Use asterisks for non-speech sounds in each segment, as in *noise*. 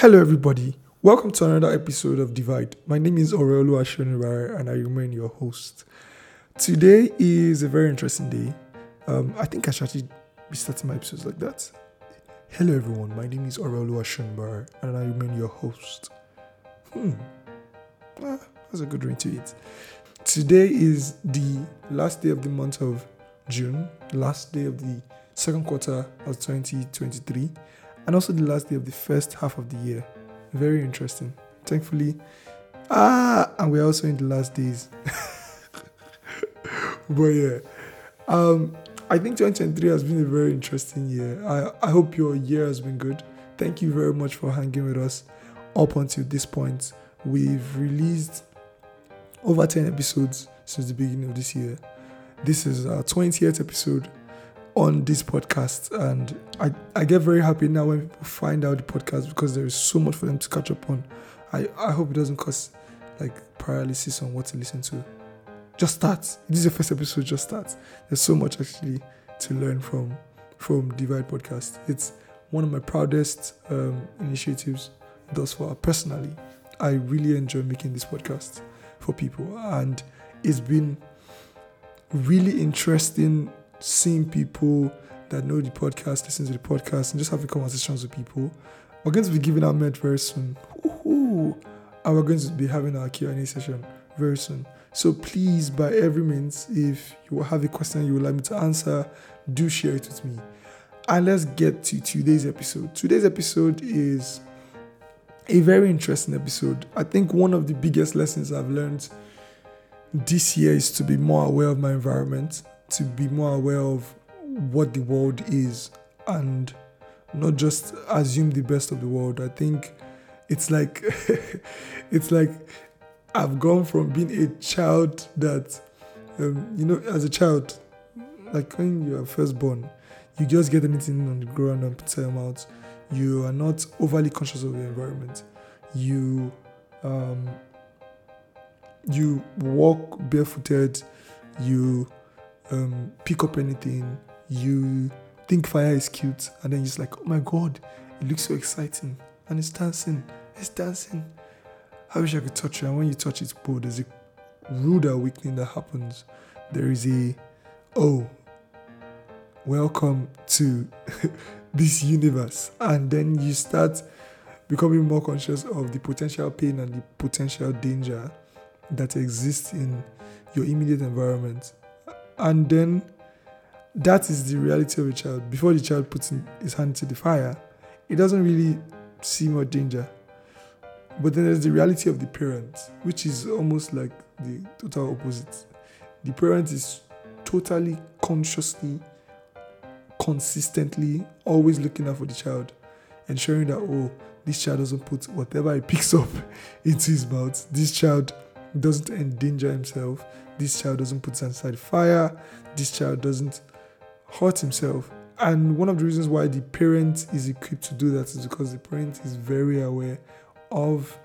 Hello, everybody. Welcome to another episode of Divide. My name is Aurelio Ashonibare, and I remain your host. Today is a very interesting day. Um, I think I should actually be starting my episodes like that. Hello, everyone. My name is Aurelio Ashonibare, and I remain your host. Hmm. Ah, that's a good ring to it. Today is the last day of the month of June, last day of the second quarter of 2023, and also the last day of the first half of the year. Very interesting. Thankfully, ah, and we're also in the last days. *laughs* but yeah, um, I think 2023 has been a very interesting year. I, I hope your year has been good. Thank you very much for hanging with us up until this point. We've released over 10 episodes since the beginning of this year. This is our 20th episode on this podcast, and I, I get very happy now when people find out the podcast because there is so much for them to catch up on. I, I hope it doesn't cause like paralysis on what to listen to. Just start. This is your first episode, just start. There's so much actually to learn from from Divide Podcast. It's one of my proudest um, initiatives thus far. Personally, I really enjoy making this podcast for people, and it's been really interesting seeing people that know the podcast, listen to the podcast, and just having conversations with people. We're going to be giving out med very soon. And we're going to be having our Q&A session very soon. So please, by every means, if you have a question you would like me to answer, do share it with me. And let's get to today's episode. Today's episode is a very interesting episode. I think one of the biggest lessons I've learned this year is to be more aware of my environment, to be more aware of what the world is, and not just assume the best of the world. I think it's like *laughs* it's like I've gone from being a child that um, you know as a child, like when you are first born, you just get anything on the ground and put them out. You are not overly conscious of the environment. You um, you walk barefooted. You um, pick up anything. You think fire is cute, and then you're like, oh my god, it looks so exciting, and it's dancing, it's dancing. I wish I could touch it. And when you touch it, bro, there's a rude awakening that happens. There is a, oh, welcome to *laughs* this universe. And then you start becoming more conscious of the potential pain and the potential danger that exists in your immediate environment. And then that is the reality of a child. Before the child puts his hand to the fire, it doesn't really see much danger. But then there's the reality of the parent, which is almost like the total opposite. The parent is totally consciously, consistently, always looking out for the child, ensuring that, oh, this child doesn't put whatever he picks up *laughs* into his mouth. This child doesn't endanger himself. This child doesn't put inside fire. This child doesn't hurt himself. And one of the reasons why the parent is equipped to do that is because the parent is very aware of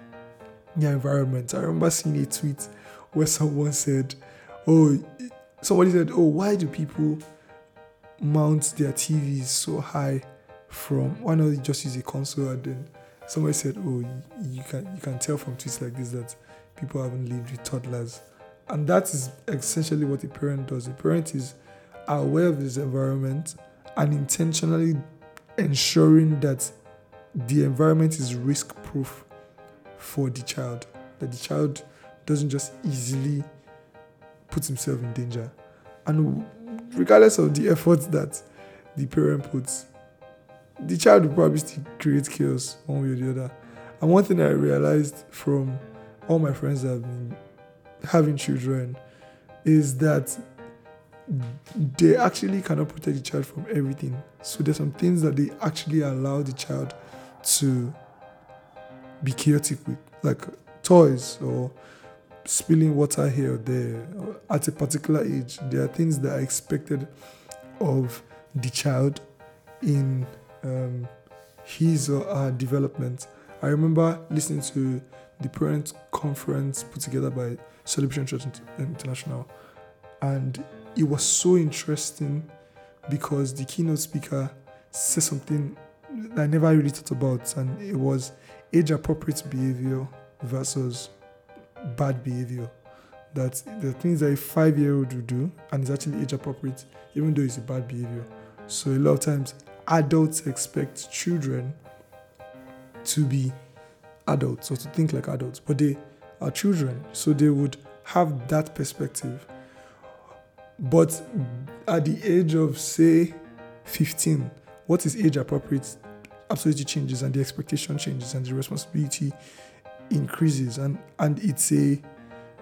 the environment. I remember seeing a tweet where someone said, Oh, somebody said, Oh, why do people mount their TVs so high from why not just use a console and then somebody said, Oh, you can you can tell from tweets like this that people haven't lived with toddlers. And that is essentially what a parent does. A parent is aware of his environment and intentionally ensuring that the environment is risk proof for the child, that the child doesn't just easily put himself in danger. And regardless of the efforts that the parent puts, the child will probably still create chaos one way or the other. And one thing I realized from all my friends that have been having children is that they actually cannot protect the child from everything. So there's some things that they actually allow the child to be chaotic with, like toys or spilling water here or there. At a particular age, there are things that are expected of the child in um, his or her development. I remember listening to the parent conference put together by Celebration Church International, and it was so interesting because the keynote speaker said something that I never really thought about, and it was age appropriate behavior versus bad behavior. That the things that a five year old would do and is actually age appropriate, even though it's a bad behavior. So a lot of times adults expect children to be adults or to think like adults, but they are children, so they would have that perspective. But at the age of say 15, what is age appropriate? Absolutely changes and the expectation changes and the responsibility increases and and it's a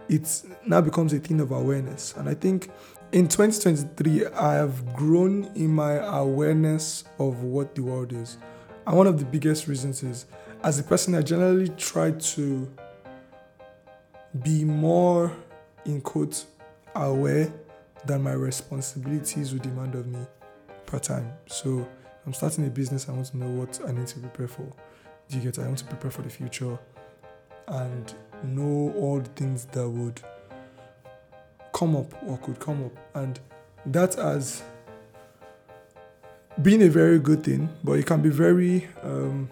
it's now becomes a thing of awareness. And i think in 2023 i have grown in my awareness of what the world is. And one of the biggest reasons is as a person i generally try to be more in quotes aware than my responsibilities would demand of me per time so I'm starting a business, I want to know what I need to prepare for. Do you get? I want to prepare for the future and know all the things that would come up or could come up. And that has been a very good thing, but it can be very um,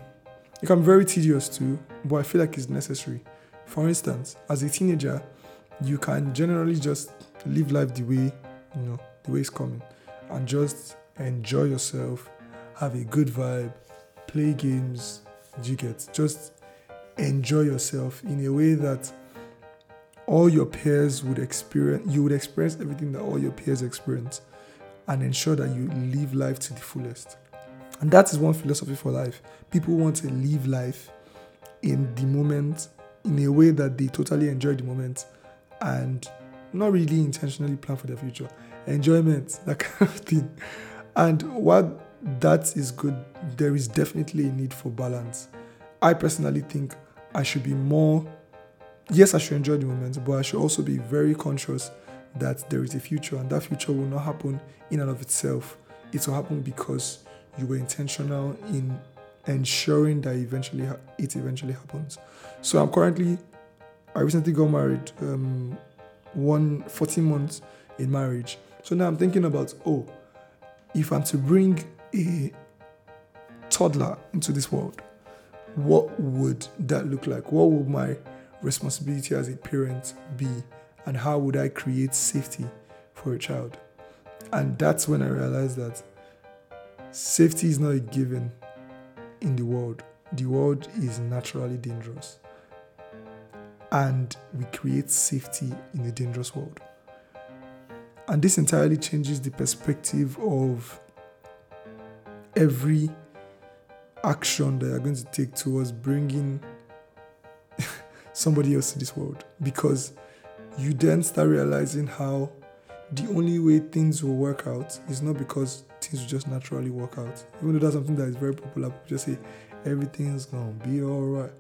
it can be very tedious too, but I feel like it's necessary. For instance, as a teenager, you can generally just live life the way, you know, the way it's coming and just enjoy yourself have a good vibe, play games, you get? Just enjoy yourself in a way that all your peers would experience you would experience everything that all your peers experience and ensure that you live life to the fullest. And that is one philosophy for life. People want to live life in the moment in a way that they totally enjoy the moment and not really intentionally plan for their future enjoyment *laughs* that kind of thing and while that is good. There is definitely a need for balance. I personally think I should be more, yes, I should enjoy the moment, but I should also be very conscious that there is a future and that future will not happen in and of itself. It will happen because you were intentional in ensuring that eventually it eventually happens. So I'm currently, I recently got married, um, one 14 months in marriage. So now I'm thinking about, oh, if I'm to bring a toddler into this world, what would that look like? What would my responsibility as a parent be? And how would I create safety for a child? And that's when I realized that safety is not a given in the world. The world is naturally dangerous. And we create safety in a dangerous world. And this entirely changes the perspective of every action that you're going to take towards bringing *laughs* somebody else to this world because you then start realizing how the only way things will work out is not because things will just naturally work out. Even though that's something that is very popular, people just say everything's gonna be all right,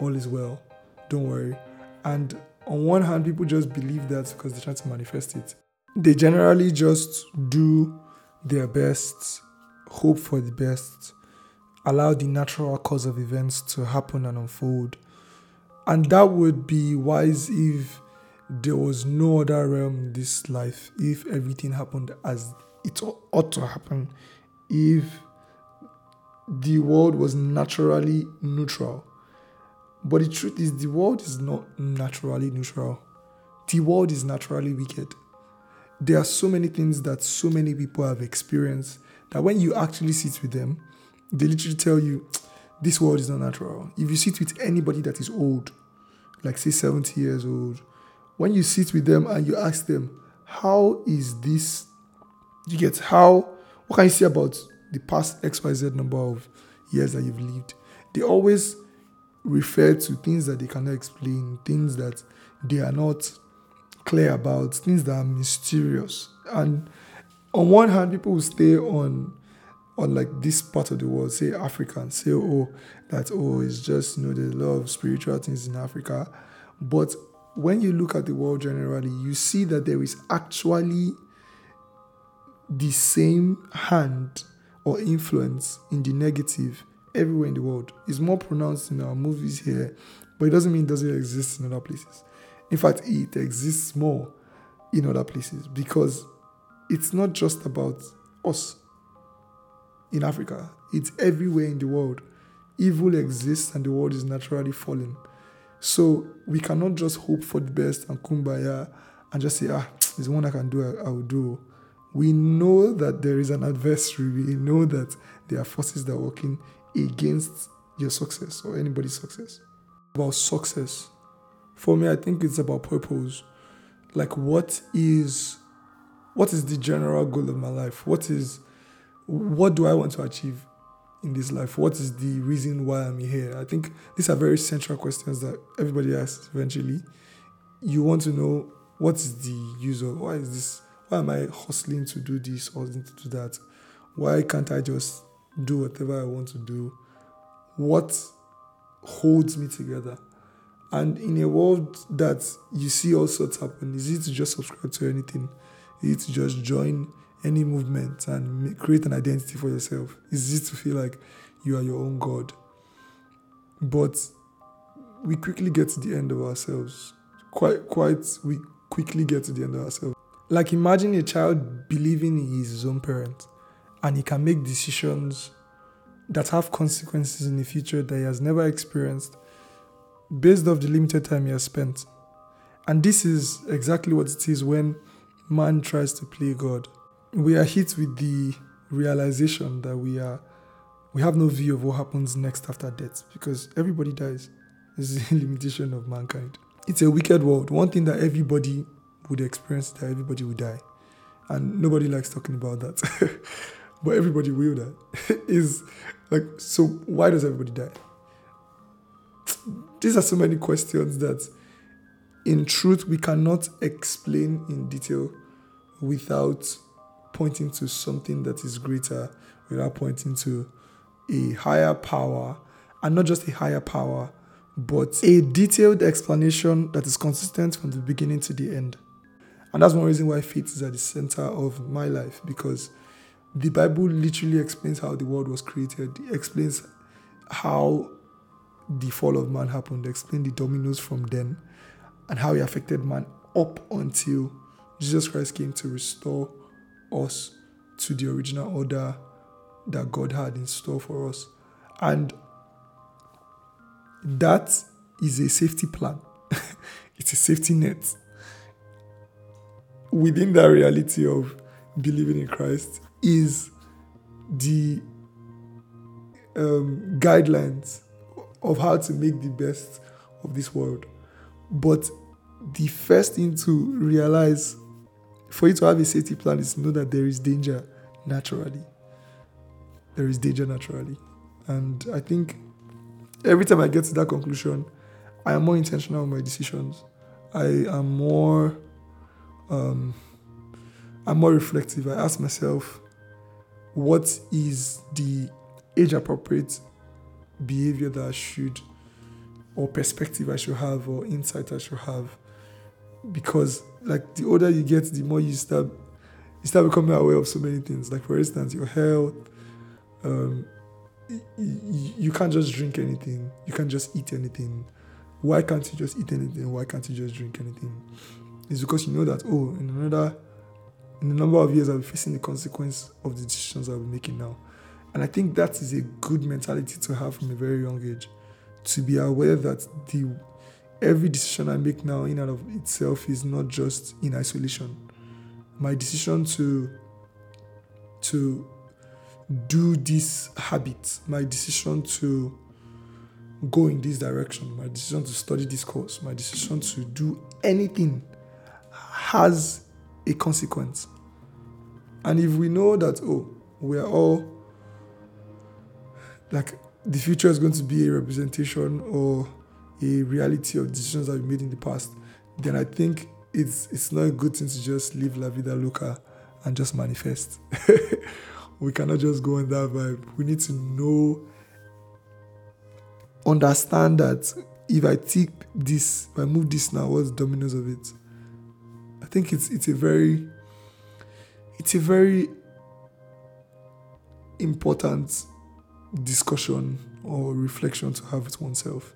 all is well, don't worry. And on one hand, people just believe that because they're trying to manifest it. They generally just do their best hope for the best, allow the natural course of events to happen and unfold. And that would be wise if there was no other realm in this life, if everything happened as it ought to happen, if the world was naturally neutral. But the truth is, the world is not naturally neutral. The world is naturally wicked. There are so many things that so many people have experienced that when you actually sit with them, they literally tell you, this world is not natural. If you sit with anybody that is old, like say 70 years old, when you sit with them and you ask them, how is this, you get how, what can you say about the past XYZ number of years that you've lived? They always refer to things that they cannot explain, things that they are not clear about, things that are mysterious. And on one hand, people will stay on on like this part of the world, say Africa, and say, oh, that oh, it's just you know the love of spiritual things in Africa. But when you look at the world generally, you see that there is actually the same hand or influence in the negative everywhere in the world. It's more pronounced in our movies here, but it doesn't mean it doesn't exist in other places. In fact, it exists more in other places because it's not just about us. in Africa. It's everywhere in the world. Evil exists and the world is naturally falling. So we cannot just hope for the best and kumbaya and just say, ah, there's one I can do, I, I will do. We know that there is an adversary. We know that there are forces that are working against your success or anybody's success. About success. For me, I think it's about purpose. Like what is what is the general goal of my life? What is what do I want to achieve in this life? What is the reason why I'm here? I think these are very central questions that everybody asks eventually. You want to know what is the use of why is this why am I hustling to do this or to do that? Why can't I just do whatever I want to do? What holds me together? And in a world that you see all sorts happen, is it to just subscribe to anything? Is it to just join any movement and create an identity for yourself? Is it to feel like you are your own God? But we quickly get to the end of ourselves. Quite, quite, we quickly get to the end of ourselves. Like imagine a child believing he is his own parent and he can make decisions that have consequences in the future that he has never experienced based off the limited time he has spent. And this is exactly what it is when man tries to play God. We are hit with the realization that we are we have no view of what happens next after death because everybody dies. This is *laughs* the limitation of mankind. It's a wicked world. One thing that everybody would experience that everybody would die. And nobody likes talking about that. *laughs* but everybody will die. *laughs* is like so why does everybody die? These are so many questions that in truth we cannot explain in detail without pointing to something that is greater, without pointing to a higher power, and not just a higher power, but a detailed explanation that is consistent from the beginning to the end. And that's one reason why faith is at the center of my life because the Bible literally explains how the world was created, explains how the fall of man happened, explain the dominoes from then, and how it affected man up until Jesus Christ came to restore us to the original order that God had in store for us. And that is a safety plan, *laughs* it's a safety net within that reality of believing in Christ is the um, guidelines of how to make the best of this world. But the first thing to realize for you to have a safety plan is to know that there is danger naturally. There is danger naturally. And I think every time I get to that conclusion, I am more intentional with my decisions. I am more um, I'm more reflective. I ask myself, what is the age appropriate behavior that I should, or perspective I should have, or insight I should have? Because like the older you get, the more you start you start becoming aware of so many things. Like for instance, your health. Um, you, you can't just drink anything. You can't just eat anything. Why can't you just eat anything? Why can't you just drink anything? It's because you know that oh, in another in a number of years I'll be facing the consequence of the decisions I'll be making now. And I think that is a good mentality to have from a very young age. To be aware that the every decision I make now in and of itself is not just in isolation. My decision to to do this habit, my decision to go in this direction, my decision to study this course, my decision to do anything has a consequence. And if we know that, oh, we are all like the future is going to be a representation or a reality of decisions that we made in the past, then I think it's it's not a good thing to just live la vida loca and just manifest. *laughs* we cannot just go on that vibe. We need to know, understand that if I take this, if I move this now, what's the dominoes of it? I think it's it's a very it's a very important discussion or reflection to have with oneself.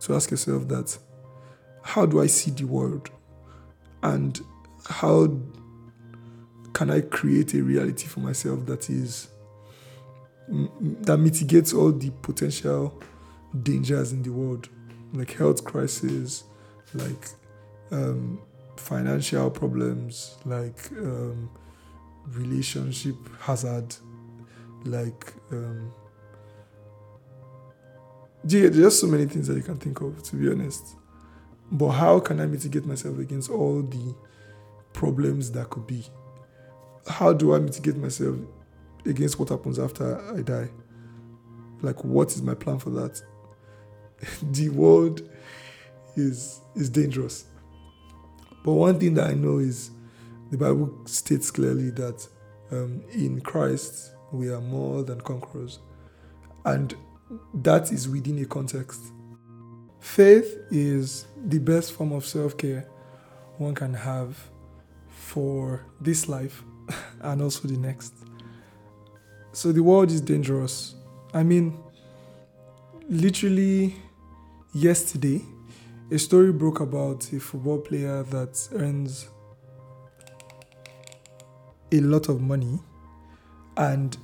To ask yourself that how do I see the world? And how can I create a reality for myself that is that mitigates all the potential dangers in the world, like health crisis, like um, financial problems, like um, relationship hazard, like um, there's just so many things that you can think of, to be honest. But how can I mitigate myself against all the problems that could be? How do I mitigate myself against what happens after I die? Like, what is my plan for that? *laughs* the world is is dangerous. But one thing that I know is the Bible states clearly that um, in Christ we are more than conquerors, and that is within a context. Faith is the best form of self care one can have for this life *laughs* and also the next. So the world is dangerous. I mean, literally yesterday, a story broke about a football player that earns a lot of money and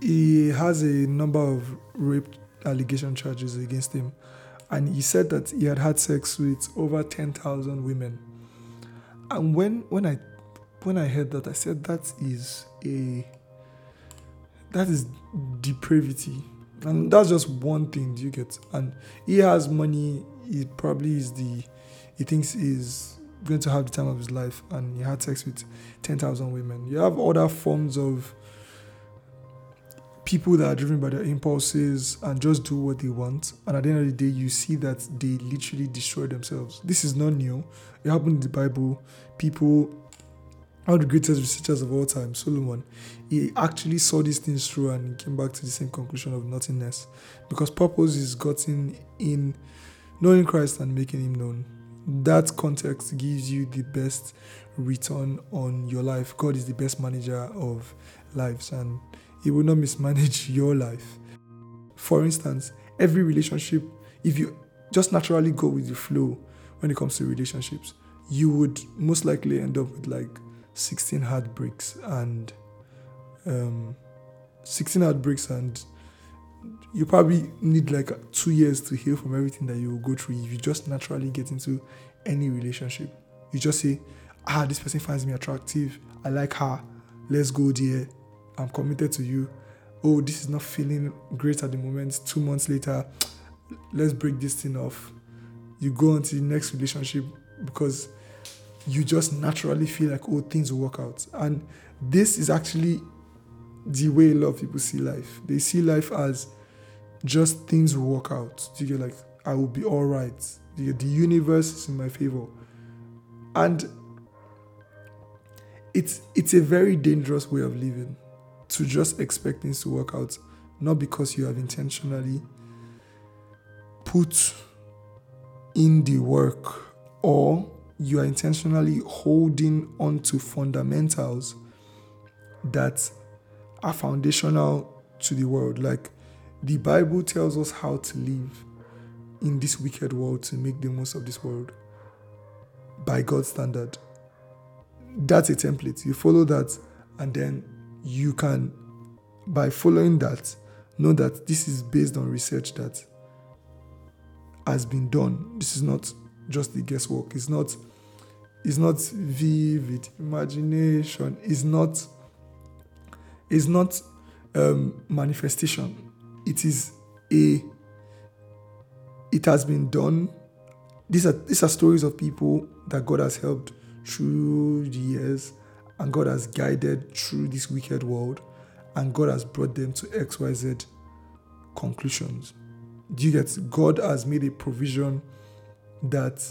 he has a number of rape allegation charges against him. And he said that he had had sex with over 10,000 women. And when when i when i heard that i said that is a that is depravity. And that's just one thing you get? And he has money he probably is the he thinks is going to have the time of his life and he had sex with 10,000 women you have other forms of people that are driven by their impulses and just do what they want. And at the end of the day, you see that they literally destroy themselves. This is not new. It happened in the Bible. People, one of the greatest researchers of all time, Solomon, he actually saw these things through and came back to the same conclusion of nothingness. Because purpose is gotten in knowing Christ and making him known. That context gives you the best return on your life. God is the best manager of lives and he will not mismanage *laughs* your life. For instance, every relationship, if you just naturally go with the flow when it comes to relationships, you would most likely end up with like 16 heartbreaks and um, 16 heartbreaks and you probably need like two years to heal from everything that you go through if you just naturally get into any relationship. You just say, ah, this person finds me attractive. I like her. Let's go there. I'm committed to you. Oh, this is not feeling great at the moment. Two months later, let's break this thing off. You go on to the next relationship because you just naturally feel like, oh, things will work out. And this is actually the way a lot of people see life. They see life as just things will work out. You get like, I will be all right. The universe is in my favor. And it's it's a very dangerous way of living to just expect things to work out, not because you have intentionally put in the work or you are intentionally holding on to fundamentals that are foundational to the world. Like the Bible tells us how to live in this wicked world to make the most of this world by God's standard. That's a template. You follow that, and then you can, by following that, know that this is based on research that has been done. This is not just the guesswork. It's not. It's not vivid imagination. It's not. It's not um, manifestation. It is a. It has been done. These are these are stories of people that God has helped through the years and God has guided through this wicked world, and God has brought them to XYZ conclusions. Do you get God has made a provision that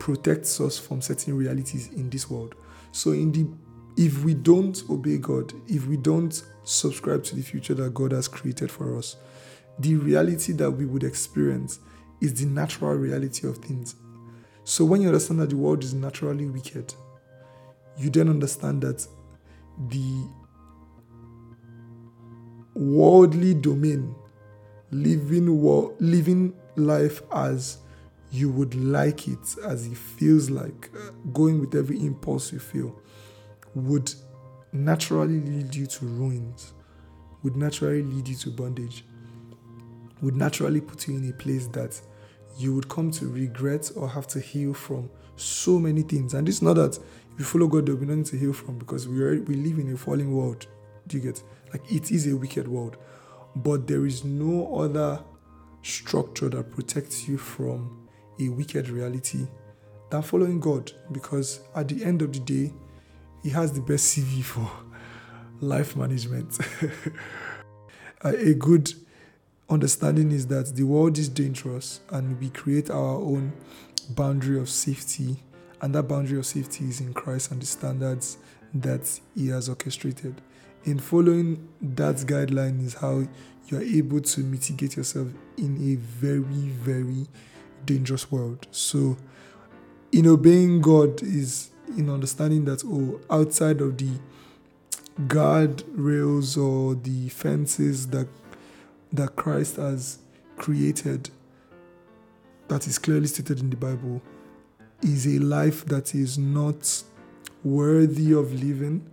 protects us from certain realities in this world. So in the if we don't obey God, if we don't subscribe to the future that God has created for us, the reality that we would experience is the natural reality of things. So when you understand that the world is naturally wicked, you then understand that the worldly domain, living wo- living life as you would like it, as it feels like, uh, going with every impulse you feel, would naturally lead you to ruins. would naturally lead you to bondage, would naturally put you in a place that you would come to regret or have to heal from so many things. And it's not that if you follow God, there'll be nothing to heal from because we are we live in a falling world. Do you get? Like it is a wicked world, but there is no other structure that protects you from a wicked reality than following God because at the end of the day, He has the best CV for life management. *laughs* a good understanding is that the world is dangerous and we create our own boundary of safety, and that boundary of safety is in Christ and the standards that He has orchestrated. In following that guideline, is how you are able to mitigate yourself in a very, very dangerous world. So, in obeying God is in understanding that, oh, outside of the guard rails or the fences that that Christ has created, that is clearly stated in the Bible, is a life that is not worthy of living.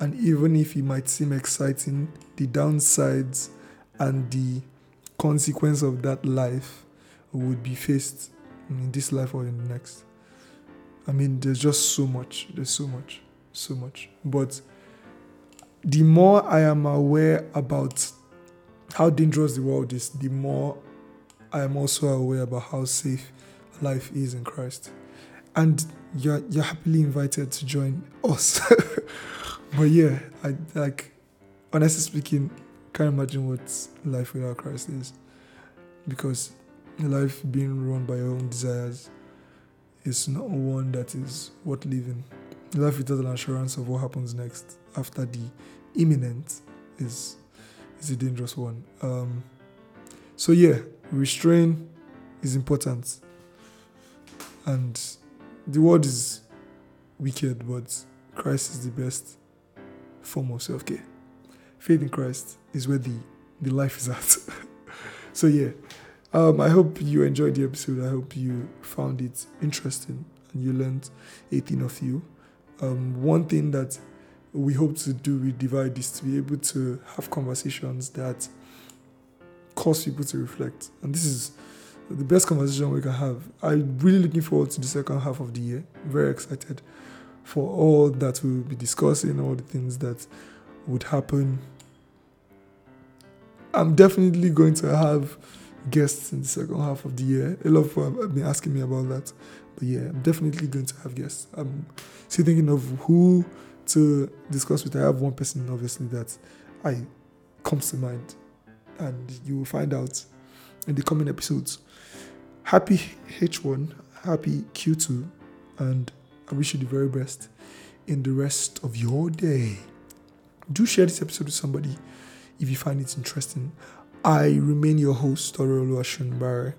And even if it might seem exciting, the downsides and the consequence of that life would be faced in this life or in the next. I mean, there's just so much. There's so much. So much. But the more I am aware about how dangerous the world is, the more I am also aware about how safe life is in Christ. And you're, you're happily invited to join us. *laughs* but yeah, I like honestly speaking, can't imagine what life without Christ is. Because life being run by your own desires is not one that is worth living. Life without an assurance of what happens next after the imminent is is a dangerous one. Um, so yeah, restrain is important, and the world is wicked, but Christ is the best form of self care. Faith in Christ is where the the life is at. *laughs* so yeah, um, I hope you enjoyed the episode. I hope you found it interesting and you learned a thing of you. Um, one thing that we hope to do with Divide is to be able to have conversations that cause people to reflect. And this is the best conversation we can have. I'm really looking forward to the second half of the year. Very excited for all that we'll be discussing, all the things that would happen. I'm definitely going to have guests in the second half of the year. A lot of people have been asking me about that. But yeah, I'm definitely going to have guests. I'm still thinking of who to discuss with. I have one person, obviously, that I comes to mind, and you will find out in the coming episodes. Happy H1, happy Q2, and I wish you the very best in the rest of your day. Do share this episode with somebody if you find it interesting. I remain your host, Torolo Ashunbare.